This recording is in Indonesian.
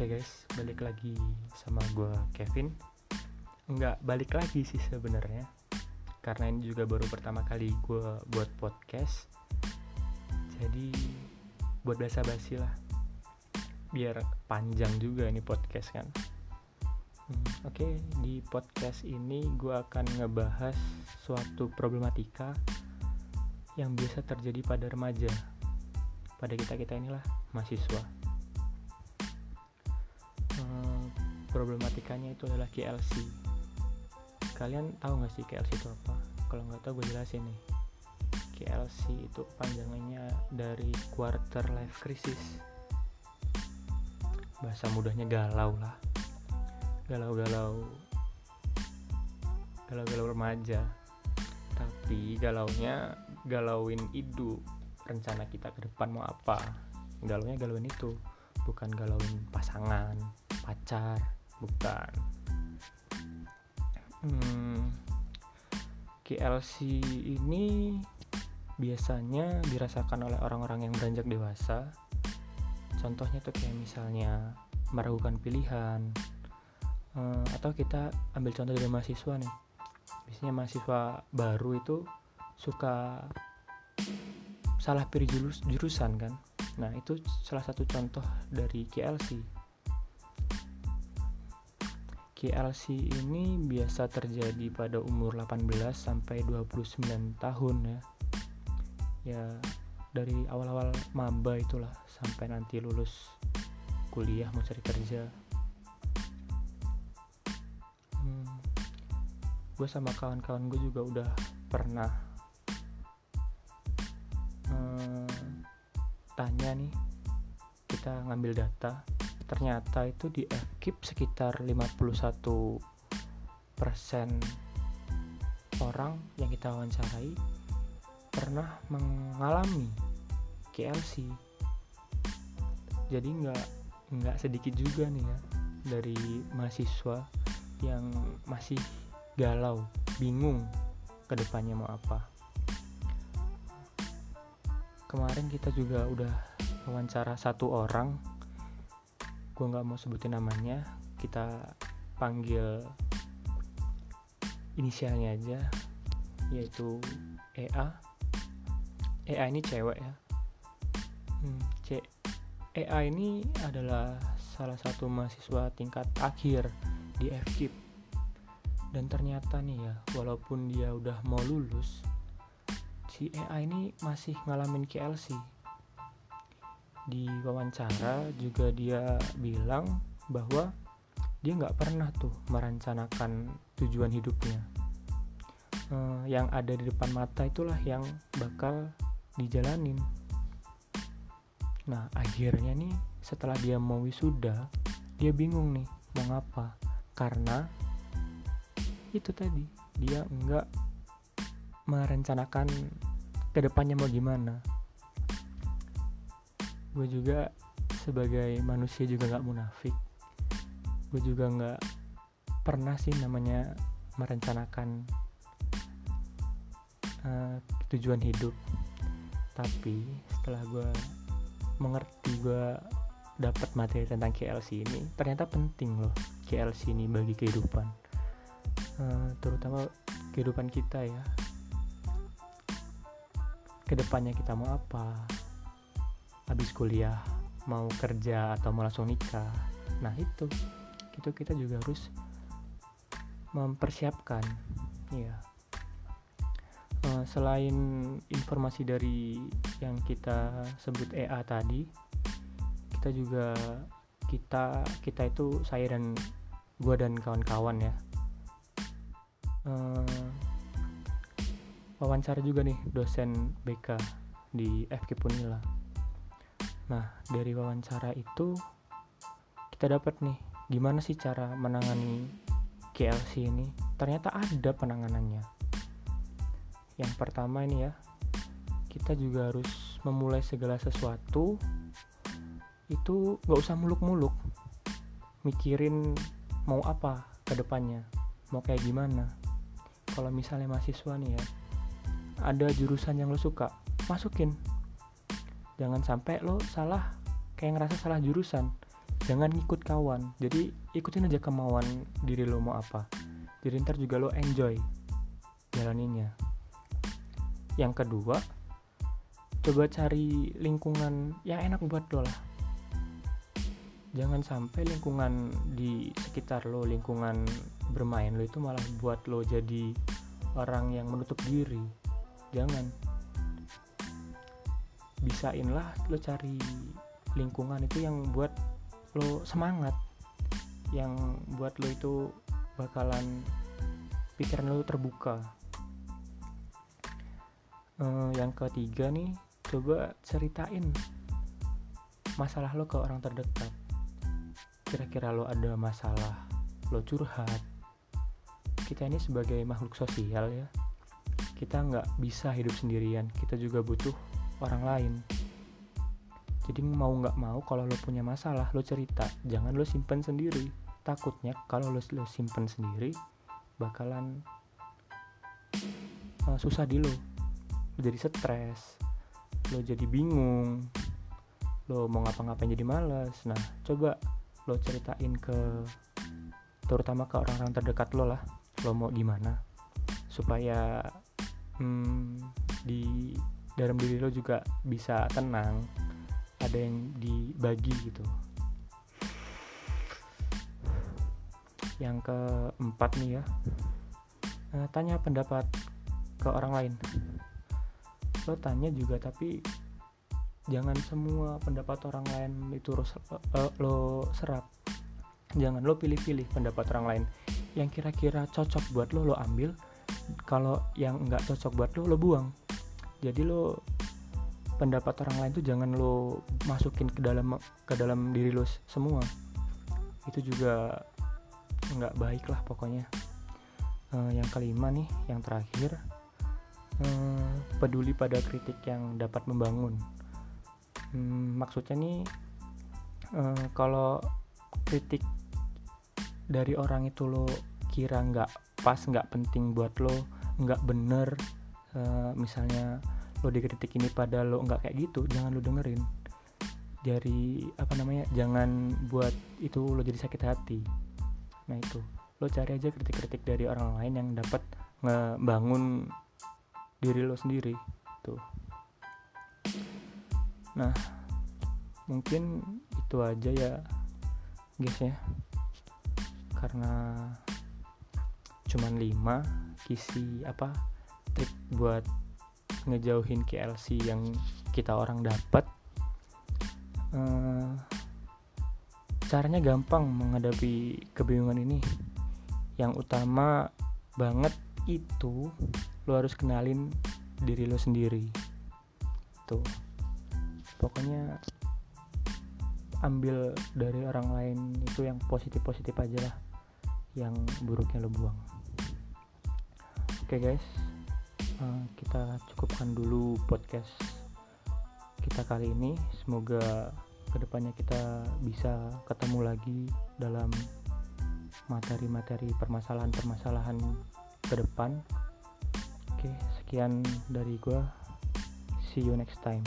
Oke guys, balik lagi sama gue Kevin. Enggak balik lagi sih sebenarnya, karena ini juga baru pertama kali gue buat podcast. Jadi buat basa basi lah, biar panjang juga ini podcast kan. Hmm, Oke, di podcast ini gue akan ngebahas suatu problematika yang biasa terjadi pada remaja, pada kita kita inilah mahasiswa problematikanya itu adalah KLC kalian tahu nggak sih KLC itu apa? Kalau nggak tahu gue jelasin nih. KLC itu panjangannya dari quarter life crisis. Bahasa mudahnya galau lah. Galau-galau. Galau-galau remaja. Tapi galaunya galauin hidup rencana kita ke depan mau apa? Galaunya galauin itu. Bukan galauin pasangan pacar bukan. Hmm, KLC ini biasanya dirasakan oleh orang-orang yang beranjak dewasa. Contohnya tuh kayak misalnya meragukan pilihan. Eh, atau kita ambil contoh dari mahasiswa nih. Biasanya mahasiswa baru itu suka salah pilih jurus, jurusan kan. Nah itu salah satu contoh dari KLC KLC ini biasa terjadi pada umur 18 sampai 29 tahun ya. Ya dari awal-awal maba itulah sampai nanti lulus kuliah mau cari kerja. Hmm, gue sama kawan-kawan gue juga udah pernah hmm, tanya nih kita ngambil data ternyata itu di FKIP sekitar 51% orang yang kita wawancarai pernah mengalami KLC jadi nggak nggak sedikit juga nih ya dari mahasiswa yang masih galau bingung ke depannya mau apa. Kemarin kita juga udah wawancara satu orang gue nggak mau sebutin namanya kita panggil inisialnya aja yaitu EA EA ini cewek ya. Hmm, C EA ini adalah salah satu mahasiswa tingkat akhir di FKIP dan ternyata nih ya walaupun dia udah mau lulus si EA ini masih ngalamin KLC di wawancara juga dia bilang bahwa dia nggak pernah tuh merencanakan tujuan hidupnya. Eh, yang ada di depan mata itulah yang bakal dijalanin. Nah akhirnya nih setelah dia mau wisuda dia bingung nih mau ngapa? Karena itu tadi dia nggak merencanakan ke depannya mau gimana gue juga sebagai manusia juga nggak munafik. Gue juga nggak pernah sih namanya merencanakan uh, tujuan hidup. Tapi setelah gue mengerti gue dapat materi tentang KLC ini ternyata penting loh KLC ini bagi kehidupan. Uh, terutama kehidupan kita ya. Ke depannya kita mau apa habis kuliah mau kerja atau mau langsung nikah. Nah itu. Itu kita juga harus mempersiapkan ya selain informasi dari yang kita sebut EA tadi kita juga kita kita itu saya dan gua dan kawan-kawan ya. Uh, wawancara juga nih dosen BK di FK Punila Nah, dari wawancara itu kita dapat nih gimana sih cara menangani KLC ini. Ternyata ada penanganannya. Yang pertama ini ya, kita juga harus memulai segala sesuatu itu nggak usah muluk-muluk mikirin mau apa ke depannya mau kayak gimana kalau misalnya mahasiswa nih ya ada jurusan yang lo suka masukin jangan sampai lo salah kayak ngerasa salah jurusan. Jangan ikut kawan. Jadi ikutin aja kemauan diri lo mau apa. Jadi ntar juga lo enjoy jalaninnya. Yang kedua coba cari lingkungan yang enak buat lo lah. Jangan sampai lingkungan di sekitar lo lingkungan bermain lo itu malah buat lo jadi orang yang menutup diri. Jangan bisain lah lo cari lingkungan itu yang buat lo semangat yang buat lo itu bakalan pikiran lo terbuka. Uh, yang ketiga nih coba ceritain masalah lo ke orang terdekat. Kira-kira lo ada masalah lo curhat. Kita ini sebagai makhluk sosial ya. Kita nggak bisa hidup sendirian. Kita juga butuh orang lain. Jadi mau nggak mau kalau lo punya masalah lo cerita. Jangan lo simpen sendiri. Takutnya kalau lo, lo simpen sendiri bakalan uh, susah di lo. Lo jadi stres lo jadi bingung lo mau ngapa-ngapain jadi males. Nah coba lo ceritain ke terutama ke orang-orang terdekat lo lah lo mau gimana. Supaya hmm, di dalam diri lo juga bisa tenang ada yang dibagi gitu. Yang keempat nih ya uh, tanya pendapat ke orang lain. Lo tanya juga tapi jangan semua pendapat orang lain itu lo, uh, lo serap. Jangan lo pilih-pilih pendapat orang lain. Yang kira-kira cocok buat lo lo ambil. Kalau yang nggak cocok buat lo lo buang jadi lo pendapat orang lain tuh jangan lo masukin ke dalam ke dalam diri lo semua. Itu juga nggak baik lah pokoknya. Uh, yang kelima nih yang terakhir uh, peduli pada kritik yang dapat membangun. Hmm, maksudnya nih uh, kalau kritik dari orang itu lo kira nggak pas nggak penting buat lo nggak bener uh, misalnya lo dikritik ini pada lo nggak kayak gitu jangan lo dengerin. Dari apa namanya jangan buat itu lo jadi sakit hati. Nah itu. Lo cari aja kritik-kritik dari orang lain yang dapat ngebangun diri lo sendiri tuh. Nah mungkin itu aja ya guys ya. Karena cuman 5 kisi apa buat ngejauhin KLC yang kita orang dapat uh, caranya gampang menghadapi kebingungan ini. Yang utama banget itu lo harus kenalin diri lo sendiri. Tuh. Pokoknya ambil dari orang lain itu yang positif positif aja lah yang buruknya lo buang. Oke okay guys uh, kita cukupkan dulu podcast kita kali ini. Semoga ke depannya kita bisa ketemu lagi dalam materi-materi permasalahan-permasalahan ke depan. Oke sekian dari gue see you next time